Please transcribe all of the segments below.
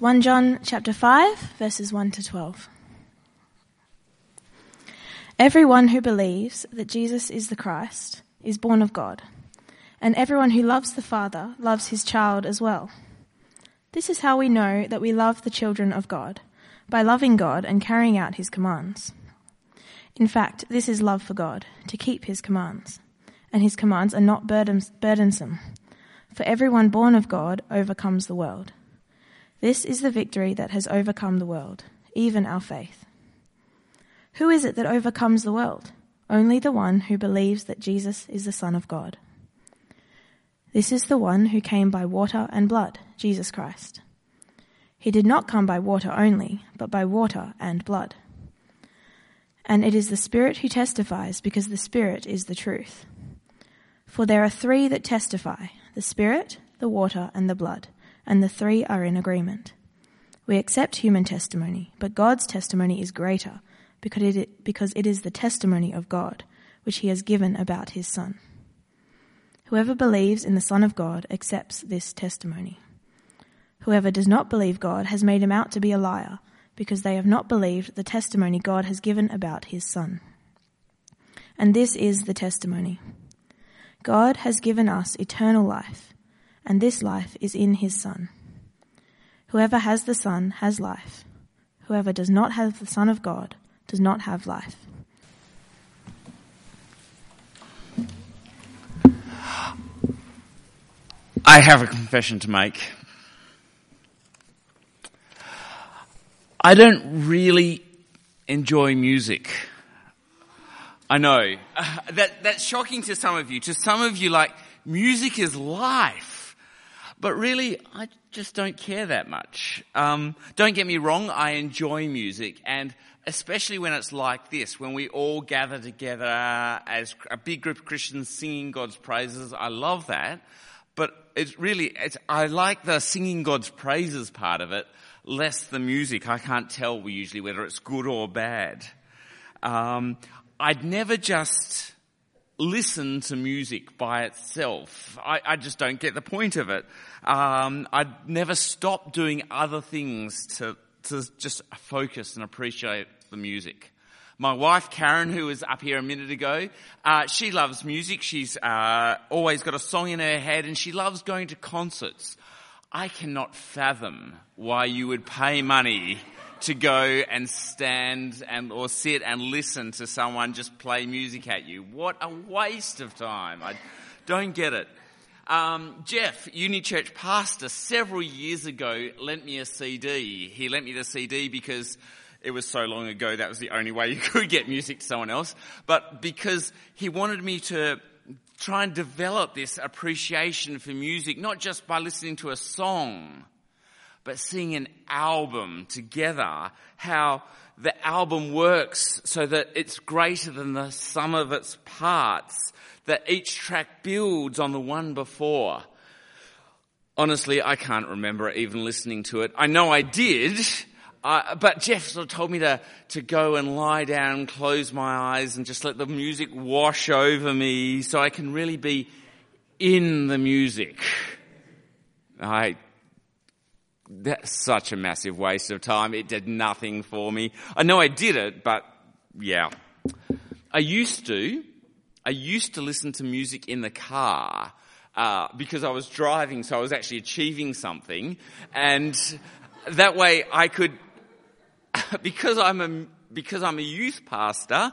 1 John chapter 5 verses 1 to 12. Everyone who believes that Jesus is the Christ is born of God, and everyone who loves the Father loves his child as well. This is how we know that we love the children of God, by loving God and carrying out his commands. In fact, this is love for God, to keep his commands, and his commands are not burdensome, for everyone born of God overcomes the world. This is the victory that has overcome the world, even our faith. Who is it that overcomes the world? Only the one who believes that Jesus is the Son of God. This is the one who came by water and blood, Jesus Christ. He did not come by water only, but by water and blood. And it is the Spirit who testifies, because the Spirit is the truth. For there are three that testify the Spirit, the water, and the blood and the three are in agreement. We accept human testimony, but God's testimony is greater because it, because it is the testimony of God, which he has given about his Son. Whoever believes in the Son of God accepts this testimony. Whoever does not believe God has made him out to be a liar, because they have not believed the testimony God has given about his Son. And this is the testimony. God has given us eternal life and this life is in his Son. Whoever has the Son has life. Whoever does not have the Son of God does not have life. I have a confession to make. I don't really enjoy music. I know. That, that's shocking to some of you. To some of you, like, music is life. But really, I just don't care that much. Um, don't get me wrong, I enjoy music, and especially when it's like this, when we all gather together as a big group of Christians singing God's praises. I love that. But it's really, it's, I like the singing God's praises part of it, less the music. I can't tell usually whether it's good or bad. Um, I'd never just listen to music by itself. I, I just don't get the point of it. Um, I'd never stop doing other things to, to just focus and appreciate the music. My wife Karen, who was up here a minute ago, uh, she loves music. She's uh, always got a song in her head, and she loves going to concerts. I cannot fathom why you would pay money to go and stand and or sit and listen to someone just play music at you. What a waste of time. I don't get it. Um, Jeff, Uni Church pastor, several years ago lent me a CD. He lent me the CD because it was so long ago that was the only way you could get music to someone else. But because he wanted me to try and develop this appreciation for music, not just by listening to a song, but seeing an album together, how the album works so that it's greater than the sum of its parts, that each track builds on the one before. Honestly, I can't remember even listening to it. I know I did, uh, but Jeff sort of told me to, to go and lie down, close my eyes and just let the music wash over me so I can really be in the music. I that's such a massive waste of time. It did nothing for me. I know I did it, but yeah. I used to, I used to listen to music in the car, uh, because I was driving, so I was actually achieving something. And that way I could, because I'm a, because I'm a youth pastor,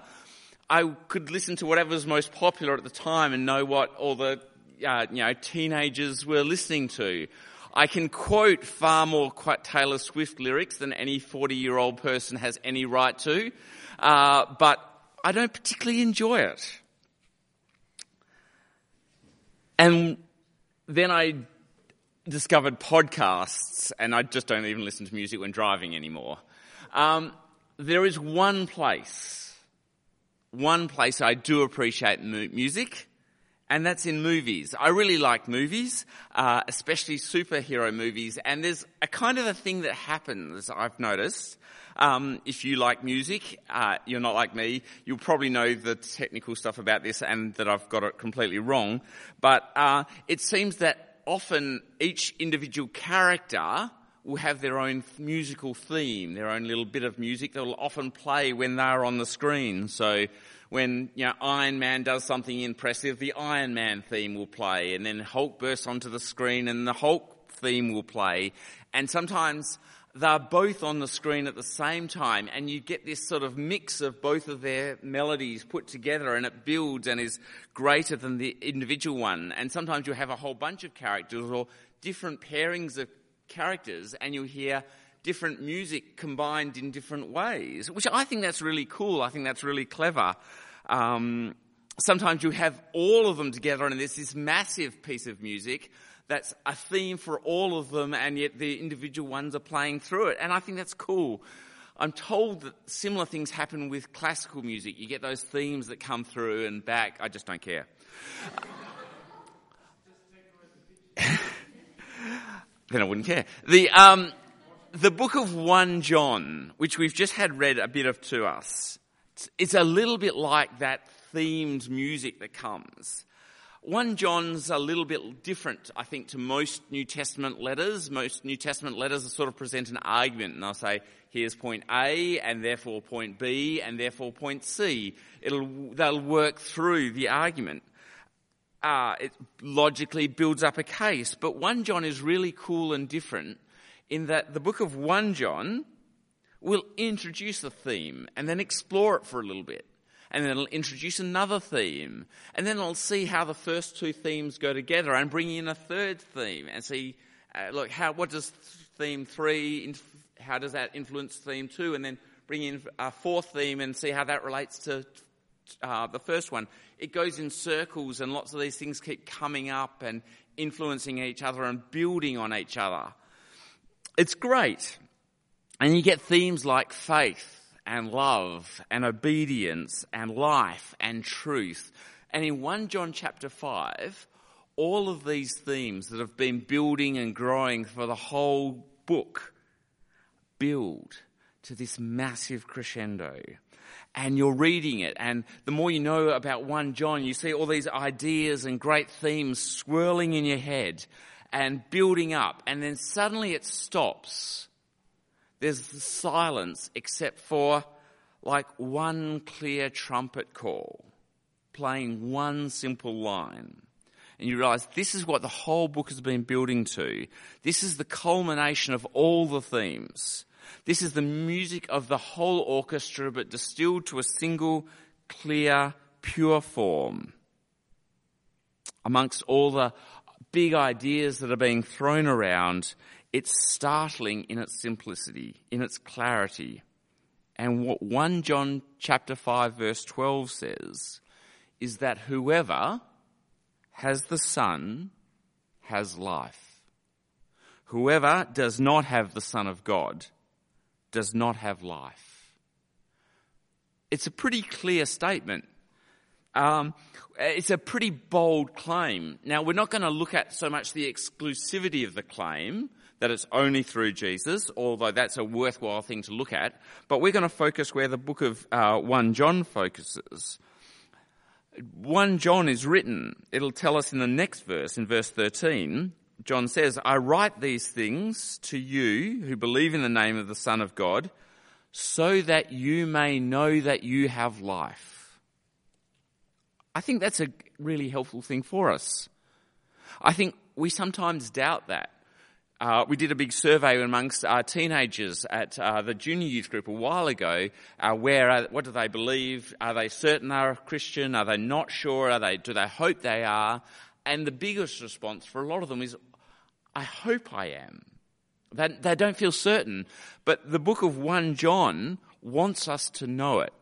I could listen to whatever was most popular at the time and know what all the, uh, you know, teenagers were listening to. I can quote far more Taylor Swift lyrics than any 40 year old person has any right to, uh, but I don't particularly enjoy it. And then I discovered podcasts, and I just don't even listen to music when driving anymore. Um, there is one place, one place I do appreciate music, and that's in movies. I really like movies, uh, especially superhero movies, and there's a kind of a thing that happens, I've noticed. Um, if you like music, uh, you're not like me, you'll probably know the technical stuff about this and that I've got it completely wrong, but uh, it seems that often each individual character will have their own musical theme, their own little bit of music that will often play when they're on the screen. So when you know, Iron Man does something impressive, the Iron Man theme will play, and then Hulk bursts onto the screen, and the Hulk theme will play. And sometimes they're both on the screen at the same time, and you get this sort of mix of both of their melodies put together, and it builds and is greater than the individual one. And sometimes you have a whole bunch of characters or different pairings of characters, and you hear different music combined in different ways, which I think that's really cool. I think that's really clever. Um, sometimes you have all of them together and there's this massive piece of music that's a theme for all of them and yet the individual ones are playing through it. And I think that's cool. I'm told that similar things happen with classical music. You get those themes that come through and back. I just don't care. Then I wouldn't care. The, um, the book of 1 John, which we've just had read a bit of to us, it's a little bit like that themed music that comes. 1 John's a little bit different, I think, to most New Testament letters. Most New Testament letters sort of present an argument and they'll say, here's point A and therefore point B and therefore point C. It'll, they'll work through the argument. Uh, it logically builds up a case. But 1 John is really cool and different in that the book of 1 John will introduce a theme and then explore it for a little bit. And then it'll introduce another theme. And then it'll see how the first two themes go together and bring in a third theme and see, uh, look, how, what does theme three, how does that influence theme two? And then bring in a fourth theme and see how that relates to uh, the first one. It goes in circles and lots of these things keep coming up and influencing each other and building on each other. It's great. And you get themes like faith and love and obedience and life and truth. And in 1 John chapter 5, all of these themes that have been building and growing for the whole book build to this massive crescendo. And you're reading it, and the more you know about 1 John, you see all these ideas and great themes swirling in your head and building up, and then suddenly it stops. There's silence except for like one clear trumpet call, playing one simple line. And you realize this is what the whole book has been building to. This is the culmination of all the themes. This is the music of the whole orchestra, but distilled to a single, clear, pure form. Amongst all the big ideas that are being thrown around, it's startling in its simplicity, in its clarity. And what 1 John chapter 5 verse 12 says is that whoever has the Son has life. Whoever does not have the Son of God does not have life. It's a pretty clear statement. Um, it's a pretty bold claim. Now, we're not going to look at so much the exclusivity of the claim, that it's only through Jesus, although that's a worthwhile thing to look at, but we're going to focus where the book of uh, 1 John focuses. 1 John is written, it'll tell us in the next verse, in verse 13, John says, I write these things to you who believe in the name of the Son of God, so that you may know that you have life I think that's a really helpful thing for us. I think we sometimes doubt that. Uh, we did a big survey amongst our teenagers at uh, the junior youth group a while ago. Uh, where are, what do they believe? Are they certain they're a Christian? Are they not sure? Are they? Do they hope they are? And the biggest response for a lot of them is, "I hope I am." They, they don't feel certain, but the book of one John wants us to know it.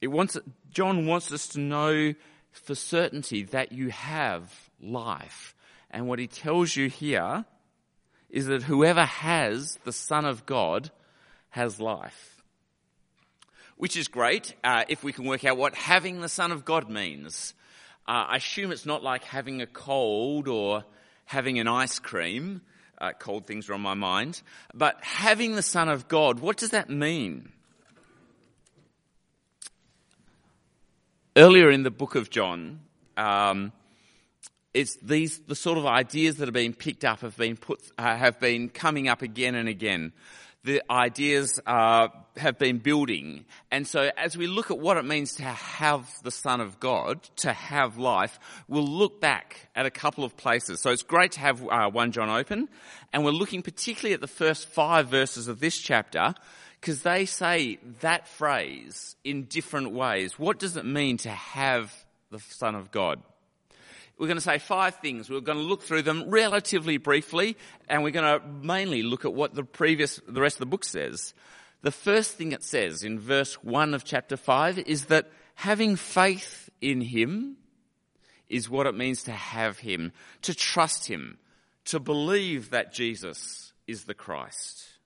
It wants, John wants us to know for certainty that you have life. And what he tells you here is that whoever has the Son of God has life. Which is great uh, if we can work out what having the Son of God means. Uh, I assume it's not like having a cold or having an ice cream. Uh, cold things are on my mind. But having the Son of God, what does that mean? earlier in the book of John, um, it's these, the sort of ideas that have been picked up have been put, uh, have been coming up again and again. The ideas uh, have been building. And so as we look at what it means to have the Son of God, to have life, we'll look back at a couple of places. So it's great to have uh, 1 John open. And we're looking particularly at the first five verses of this chapter because they say that phrase in different ways. What does it mean to have the Son of God? We're going to say five things. We're going to look through them relatively briefly, and we're going to mainly look at what the previous, the rest of the book says. The first thing it says in verse 1 of chapter 5 is that having faith in Him is what it means to have Him, to trust Him, to believe that Jesus is the Christ.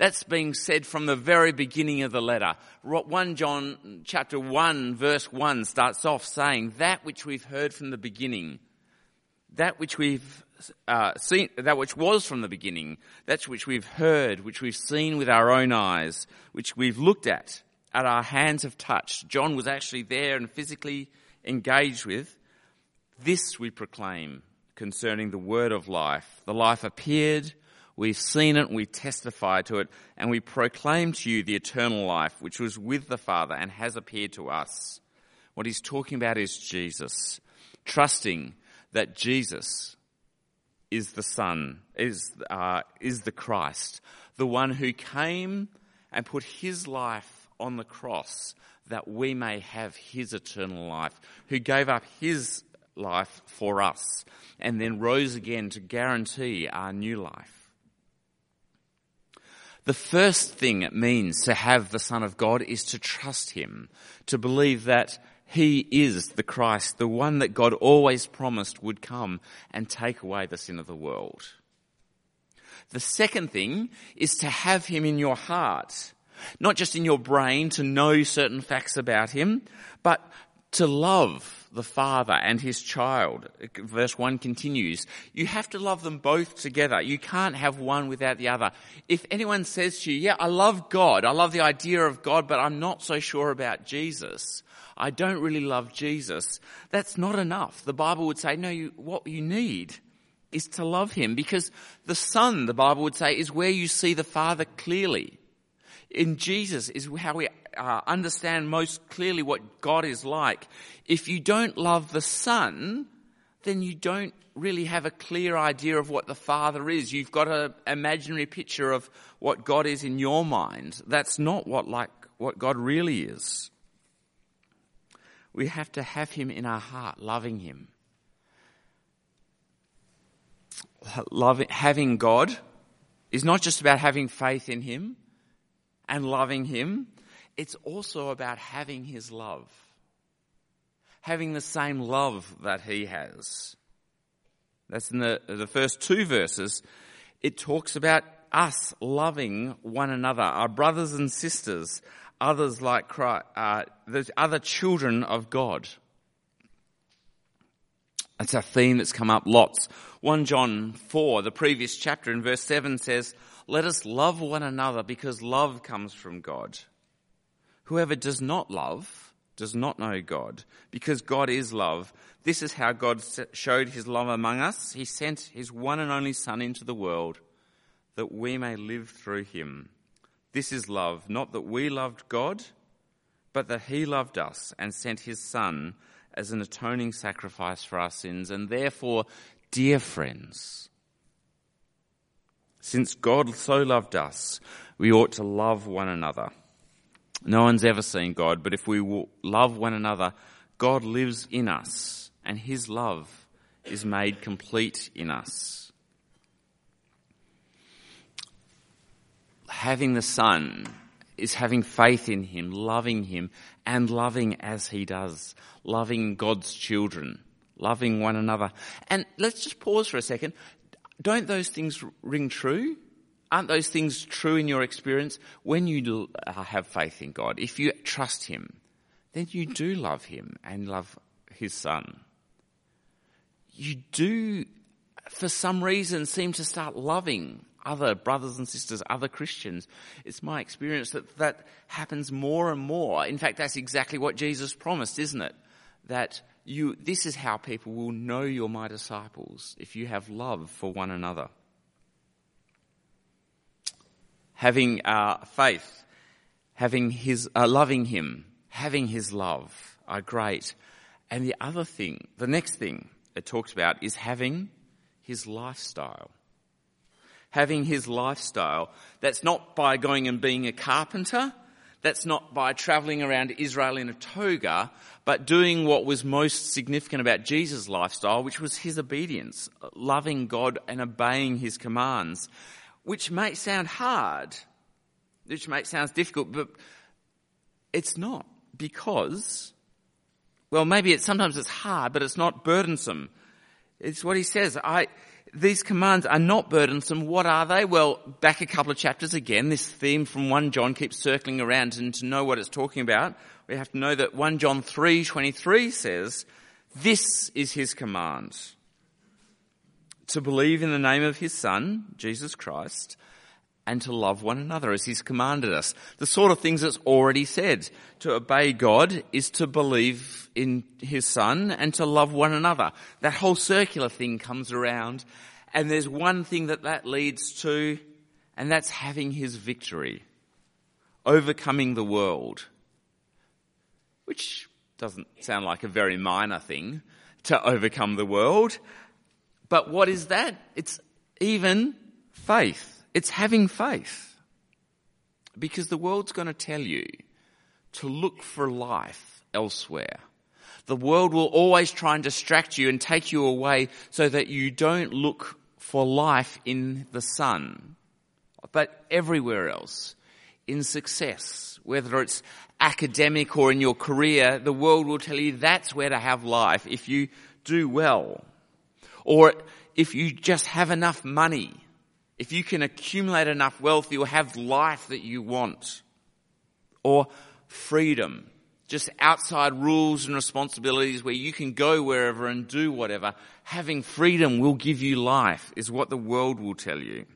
That's being said from the very beginning of the letter. 1 John chapter 1 verse 1 starts off saying that which we've heard from the beginning, that which we've uh, seen, that which was from the beginning, that which we've heard, which we've seen with our own eyes, which we've looked at, at our hands have touched. John was actually there and physically engaged with. This we proclaim concerning the word of life. The life appeared, We've seen it, we testify to it, and we proclaim to you the eternal life which was with the Father and has appeared to us. What he's talking about is Jesus. Trusting that Jesus is the Son, is, uh, is the Christ, the one who came and put his life on the cross that we may have his eternal life, who gave up his life for us and then rose again to guarantee our new life. The first thing it means to have the Son of God is to trust Him, to believe that He is the Christ, the one that God always promised would come and take away the sin of the world. The second thing is to have Him in your heart, not just in your brain to know certain facts about Him, but to love the father and his child. Verse 1 continues. You have to love them both together. You can't have one without the other. If anyone says to you, yeah, I love God. I love the idea of God, but I'm not so sure about Jesus. I don't really love Jesus. That's not enough. The Bible would say, no, you, what you need is to love him because the son, the Bible would say, is where you see the father clearly. In Jesus is how we uh, understand most clearly what God is like. If you don't love the Son, then you don't really have a clear idea of what the Father is. You've got an imaginary picture of what God is in your mind. That's not what like what God really is. We have to have Him in our heart, loving Him. Loving, having God is not just about having faith in Him and loving Him it's also about having his love. Having the same love that he has. That's in the, the first two verses. It talks about us loving one another, our brothers and sisters, others like Christ, uh, the other children of God. It's a theme that's come up lots. 1 John 4, the previous chapter in verse 7 says, Let us love one another because love comes from God. Whoever does not love does not know God, because God is love. This is how God showed his love among us. He sent his one and only Son into the world that we may live through him. This is love, not that we loved God, but that he loved us and sent his Son as an atoning sacrifice for our sins. And therefore, dear friends, since God so loved us, we ought to love one another. No one's ever seen God, but if we love one another, God lives in us and his love is made complete in us. Having the Son is having faith in him, loving him, and loving as he does, loving God's children, loving one another. And let's just pause for a second. Don't those things ring true? Aren't those things true in your experience? When you uh, have faith in God, if you trust Him, then you do love Him and love His Son. You do, for some reason, seem to start loving other brothers and sisters, other Christians. It's my experience that that happens more and more. In fact, that's exactly what Jesus promised, isn't it? That you, this is how people will know you're my disciples if you have love for one another. Having uh, faith, having his, uh, loving him, having his love are great. And the other thing, the next thing it talks about is having his lifestyle. Having his lifestyle. That's not by going and being a carpenter. That's not by traveling around Israel in a toga, but doing what was most significant about Jesus' lifestyle, which was his obedience, loving God and obeying his commands, which may sound hard, which may sound difficult, but it's not because, well, maybe it's sometimes it's hard, but it's not burdensome. It's what he says. I, these commands are not burdensome. What are they? Well, back a couple of chapters again, this theme from 1 John keeps circling around and to know what it's talking about, we have to know that 1 John 3:23 says, this is his command. To believe in the name of his son, Jesus Christ, and to love one another as he's commanded us. The sort of things that's already said. To obey God is to believe in his son and to love one another. That whole circular thing comes around and there's one thing that that leads to and that's having his victory. Overcoming the world. Which doesn't sound like a very minor thing to overcome the world. But what is that? It's even faith. It's having faith. Because the world's going to tell you to look for life elsewhere. The world will always try and distract you and take you away so that you don't look for life in the Son, but everywhere else. In success, whether it's academic or in your career, the world will tell you that's where to have life if you do well. Or if you just have enough money if you can accumulate enough wealth, you'll have life that you want. Or freedom. Just outside rules and responsibilities where you can go wherever and do whatever. Having freedom will give you life is what the world will tell you.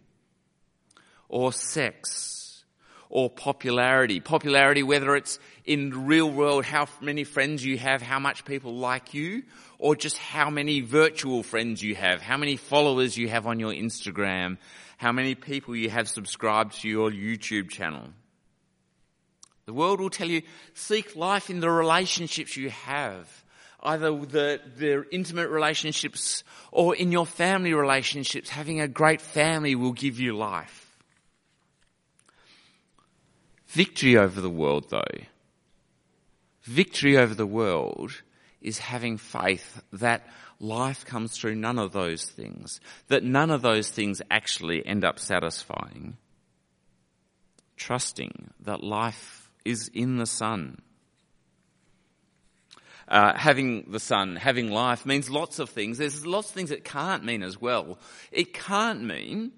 Or sex. Or popularity. Popularity, whether it's in the real world, how many friends you have, how much people like you, or just how many virtual friends you have, how many followers you have on your Instagram, how many people you have subscribed to your YouTube channel. The world will tell you, seek life in the relationships you have. Either the, the intimate relationships or in your family relationships. Having a great family will give you life. Victory over the world though. Victory over the world is having faith that life comes through none of those things, that none of those things actually end up satisfying. Trusting that life is in the Son. Uh, having the Son, having life means lots of things. There's lots of things it can't mean as well. It can't mean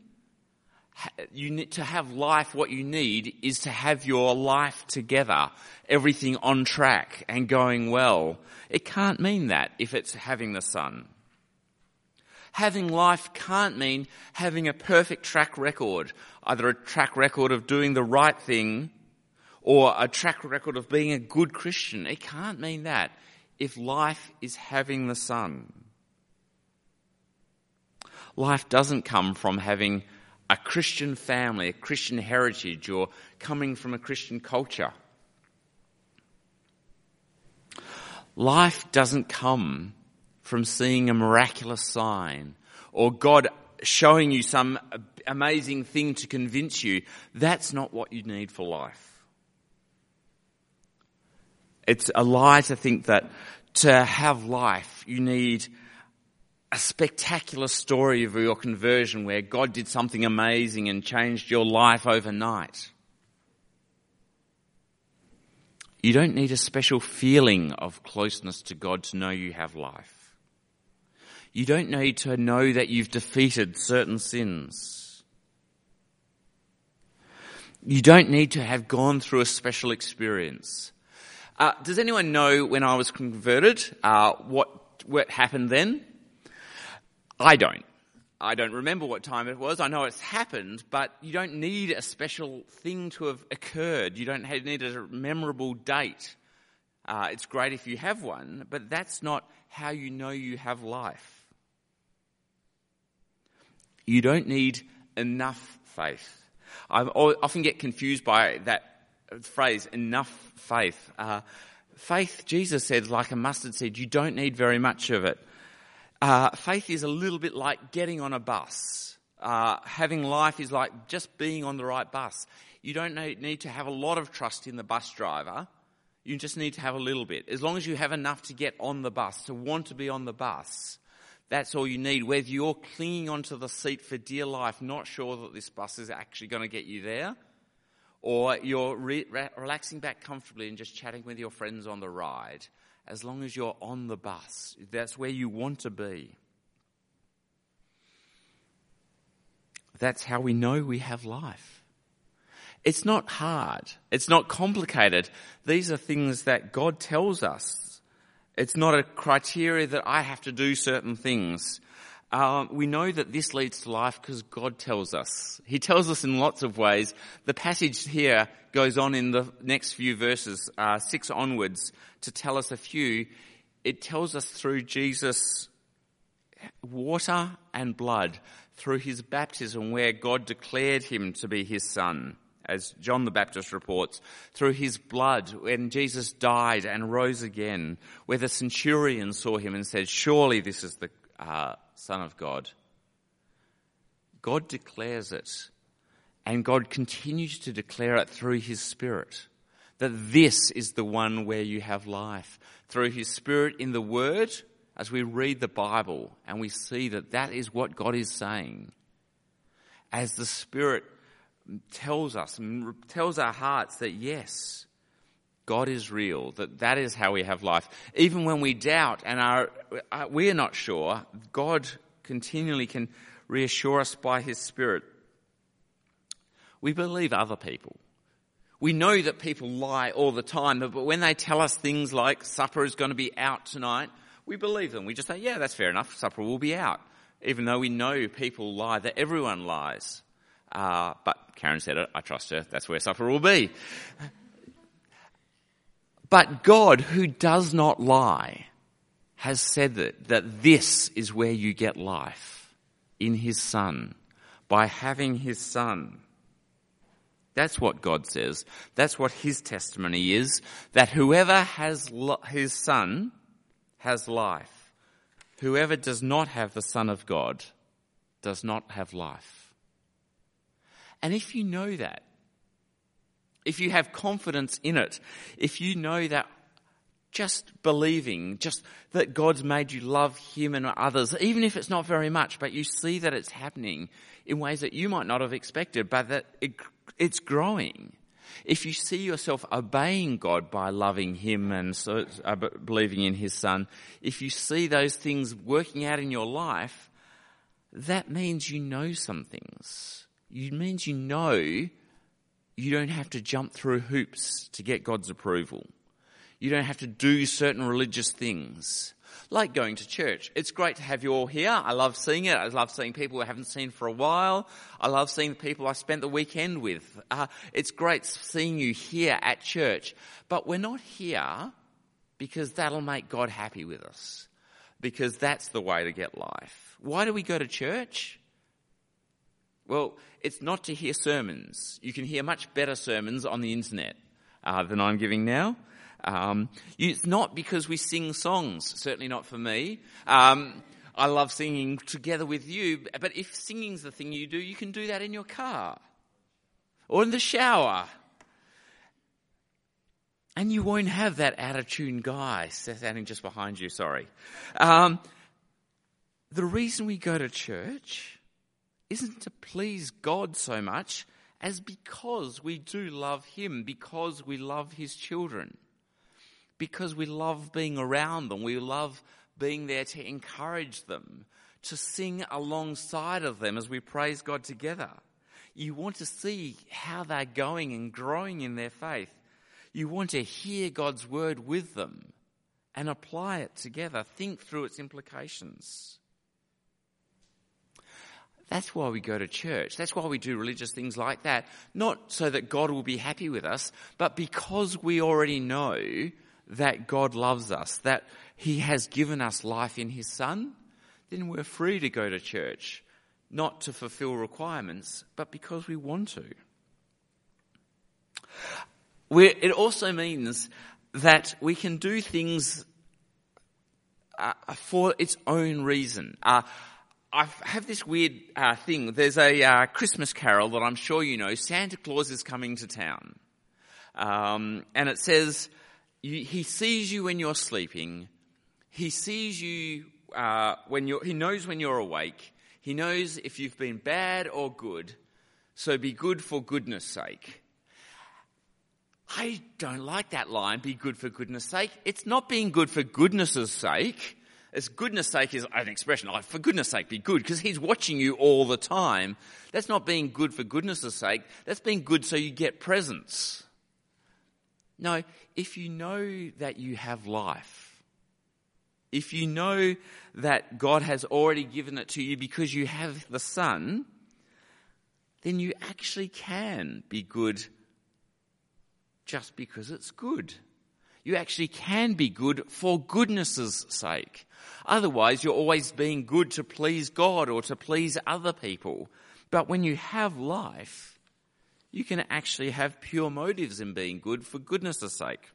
you need to have life, what you need is to have your life together, everything on track and going well. It can't mean that if it's having the Son. Having life can't mean having a perfect track record, either a track record of doing the right thing or a track record of being a good Christian. It can't mean that if life is having the Son. Life doesn't come from having a Christian family, a Christian heritage, or coming from a Christian culture. Life doesn't come from seeing a miraculous sign or God showing you some amazing thing to convince you. That's not what you need for life. It's a lie to think that to have life, you need a spectacular story of your conversion where God did something amazing and changed your life overnight. You don't need a special feeling of closeness to God to know you have life. You don't need to know that you've defeated certain sins. You don't need to have gone through a special experience. Uh, does anyone know when I was converted, uh, what, what happened then? I don't. I don't remember what time it was. I know it's happened, but you don't need a special thing to have occurred. You don't need a memorable date. Uh, it's great if you have one, but that's not how you know you have life. You don't need enough faith. I often get confused by that phrase, enough faith. Uh, faith, Jesus said, like a mustard seed, you don't need very much of it. Uh, faith is a little bit like getting on a bus. Uh, having life is like just being on the right bus. You don't need to have a lot of trust in the bus driver. You just need to have a little bit. As long as you have enough to get on the bus, to want to be on the bus, that's all you need. Whether you're clinging onto the seat for dear life, not sure that this bus is actually going to get you there, or you're re- relaxing back comfortably and just chatting with your friends on the ride, as long as you're on the bus, that's where you want to be. That's how we know we have life. It's not hard. It's not complicated. These are things that God tells us. It's not a criteria that I have to do certain things. Um, we know that this leads to life because God tells us. He tells us in lots of ways. The passage here goes on in the next few verses, uh, six onwards, to tell us a few. It tells us through Jesus' water and blood, through his baptism, where God declared him to be his son as John the Baptist reports, through his blood, when Jesus died and rose again, where the centurion saw him and said, surely this is the uh, Son of God. God declares it, and God continues to declare it through His Spirit. That this is the one where you have life. Through His Spirit in the Word, as we read the Bible and we see that that is what God is saying. As the Spirit tells us tells our hearts that yes, God is real, that that is how we have life. Even when we doubt and are, uh, we are not sure, God continually can reassure us by His Spirit. We believe other people. We know that people lie all the time, but when they tell us things like supper is going to be out tonight, we believe them. We just say, yeah, that's fair enough, supper will be out. Even though we know people lie, that everyone lies. Uh, but Karen said it, I trust her, that's where supper will be. But God, who does not lie, has said that, that this is where you get life in His Son, by having His Son. That's what God says. That's what His testimony is, that whoever has His Son has life. Whoever does not have the Son of God does not have life. And if you know that, if you have confidence in it, if you know that just believing, just that God's made you love Him and others, even if it's not very much, but you see that it's happening in ways that you might not have expected, but that it, it's growing. If you see yourself obeying God by loving Him and so, uh, believing in His Son, if you see those things working out in your life, that means you know some things. It means you know you don't have to jump through hoops to get God's approval. You don't have to do certain religious things. Like going to church. It's great to have you all here. I love seeing it. I love seeing people I haven't seen for a while. I love seeing the people I spent the weekend with. Uh, it's great seeing you here at church. But we're not here because that'll make God happy with us. Because that's the way to get life. Why do we go to church? Well, it's not to hear sermons. You can hear much better sermons on the internet uh, than I'm giving now. Um, it's not because we sing songs, certainly not for me. Um, I love singing together with you, but if singing's the thing you do, you can do that in your car or in the shower. And you won't have that out of tune guy standing just behind you, sorry. Um, the reason we go to church isn't to please God so much as because we do love Him, because we love His children, because we love being around them, we love being there to encourage them, to sing alongside of them as we praise God together. You want to see how they're going and growing in their faith. You want to hear God's word with them and apply it together, think through its implications. That's why we go to church. That's why we do religious things like that. Not so that God will be happy with us, but because we already know that God loves us, that He has given us life in His Son, then we're free to go to church, not to fulfill requirements, but because we want to. We're, it also means that we can do things uh, for its own reason. Uh, I have this weird uh, thing. There's a uh, Christmas carol that I'm sure you know. Santa Claus is coming to town. Um, and it says, He sees you when you're sleeping. He sees you uh, when you're, He knows when you're awake. He knows if you've been bad or good. So be good for goodness sake. I don't like that line, be good for goodness sake. It's not being good for goodness' sake. It's goodness sake is an expression, like for goodness sake be good, because he's watching you all the time. That's not being good for goodness sake. That's being good so you get presents. No, if you know that you have life, if you know that God has already given it to you because you have the Son, then you actually can be good just because it's good. You actually can be good for goodness's sake. Otherwise, you're always being good to please God or to please other people. But when you have life, you can actually have pure motives in being good for goodness' sake.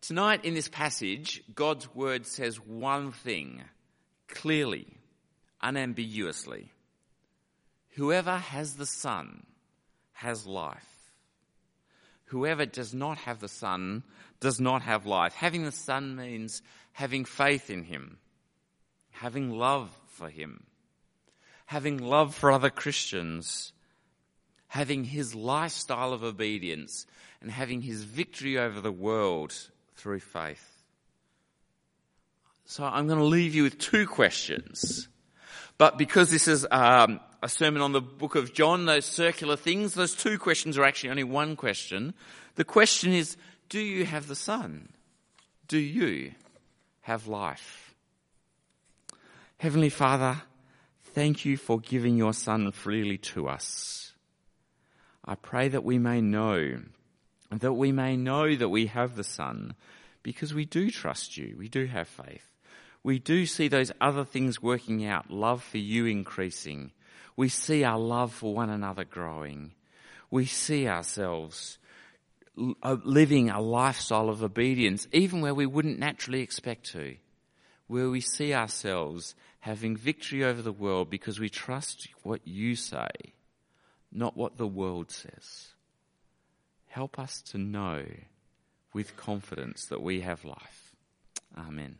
Tonight in this passage, God's word says one thing clearly, unambiguously. Whoever has the Son has life. Whoever does not have the Son does not have life. Having the Son means having faith in Him, having love for Him, having love for other Christians, having His lifestyle of obedience, and having His victory over the world through faith. So I'm going to leave you with two questions. But because this is um, a sermon on the book of John, those circular things, those two questions are actually only one question. The question is, do you have the Son? Do you have life? Heavenly Father, thank you for giving your Son freely to us. I pray that we may know, that we may know that we have the Son, because we do trust you, we do have faith. We do see those other things working out, love for you increasing, we see our love for one another growing. We see ourselves uh, living a lifestyle of obedience, even where we wouldn't naturally expect to. Where we see ourselves having victory over the world because we trust what you say, not what the world says. Help us to know with confidence that we have life. Amen.